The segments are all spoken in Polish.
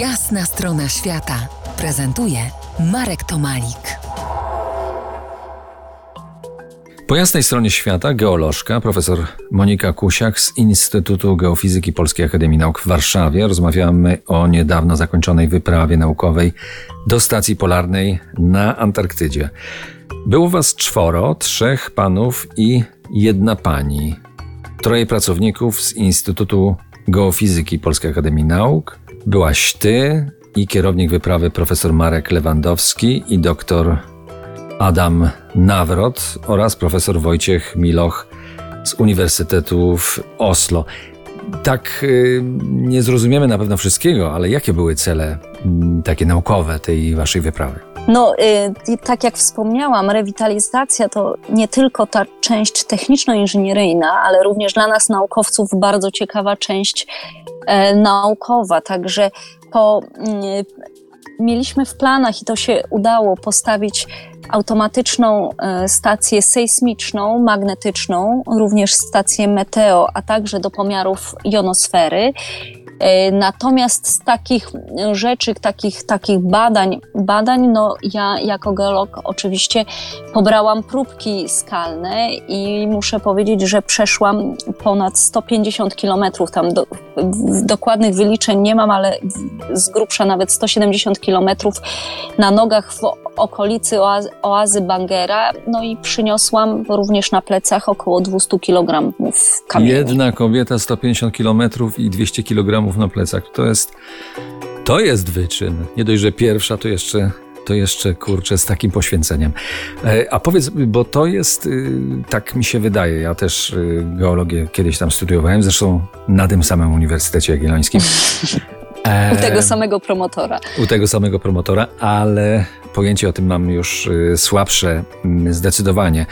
Jasna strona świata prezentuje Marek Tomalik. Po jasnej stronie świata geolożka, profesor Monika Kusiak z Instytutu Geofizyki Polskiej Akademii Nauk w Warszawie. Rozmawiamy o niedawno zakończonej wyprawie naukowej do stacji polarnej na Antarktydzie. Było was czworo, trzech panów i jedna pani. Troje pracowników z Instytutu Geofizyki Polskiej Akademii Nauk. Byłaś ty i kierownik wyprawy profesor Marek Lewandowski i doktor Adam Nawrot oraz profesor Wojciech Miloch z Uniwersytetu w Oslo. Tak y, nie zrozumiemy na pewno wszystkiego, ale jakie były cele mm, takie naukowe tej waszej wyprawy? No, y, tak jak wspomniałam, rewitalizacja to nie tylko ta część techniczno-inżynieryjna, ale również dla nas naukowców bardzo ciekawa część naukowa. Także po, y, mieliśmy w planach i to się udało postawić automatyczną e, stację sejsmiczną, magnetyczną, również stację meteo, a także do pomiarów jonosfery. E, natomiast z takich rzeczy, takich, takich badań, badań, no ja jako geolog oczywiście pobrałam próbki skalne i muszę powiedzieć, że przeszłam ponad 150 kilometrów. Tam do, dokładnych wyliczeń nie mam, ale z grubsza nawet 170 kilometrów na nogach w okolicy oazy, oazy Bangera. No i przyniosłam również na plecach około 200 kg kamieni. Jedna kobieta 150 kilometrów i 200 kg na plecach. To jest, to jest wyczyn. Nie dość, że pierwsza, to jeszcze to jeszcze kurczę z takim poświęceniem. E, a powiedz, bo to jest, y, tak mi się wydaje, ja też y, geologię kiedyś tam studiowałem, zresztą na tym samym Uniwersytecie Jagiellońskim. U tego samego promotora. U tego samego promotora, ale pojęcie o tym mam już y, słabsze mm, zdecydowanie.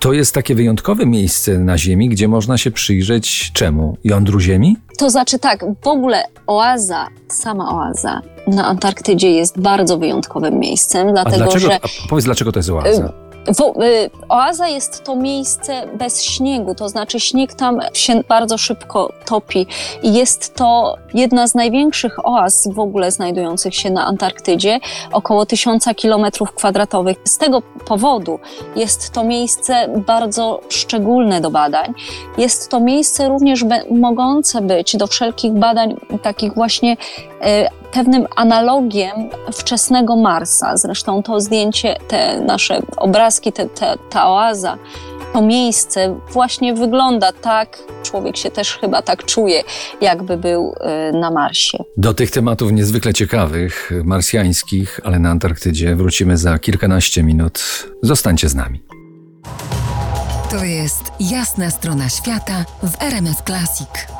To jest takie wyjątkowe miejsce na Ziemi, gdzie można się przyjrzeć czemu? Jądru Ziemi? To znaczy tak, w ogóle oaza, sama oaza na Antarktydzie jest bardzo wyjątkowym miejscem, dlatego a dlaczego, że... A powiedz, dlaczego to jest oaza? Y, oaza jest to miejsce bez śniegu, to znaczy śnieg tam się bardzo szybko topi i jest to jedna z największych oaz w ogóle znajdujących się na Antarktydzie, około tysiąca kilometrów kwadratowych. Z tego powodu jest to miejsce bardzo szczególne do badań. Jest to miejsce również mogące być do wszelkich badań takich właśnie pewnym analogiem wczesnego Marsa. Zresztą to zdjęcie, te nasze obrazki, te, te, ta oaza, to miejsce właśnie wygląda tak, człowiek się też chyba tak czuje, jakby był y, na Marsie. Do tych tematów niezwykle ciekawych, marsjańskich, ale na Antarktydzie wrócimy za kilkanaście minut. Zostańcie z nami. To jest jasna strona świata w RMS Classic.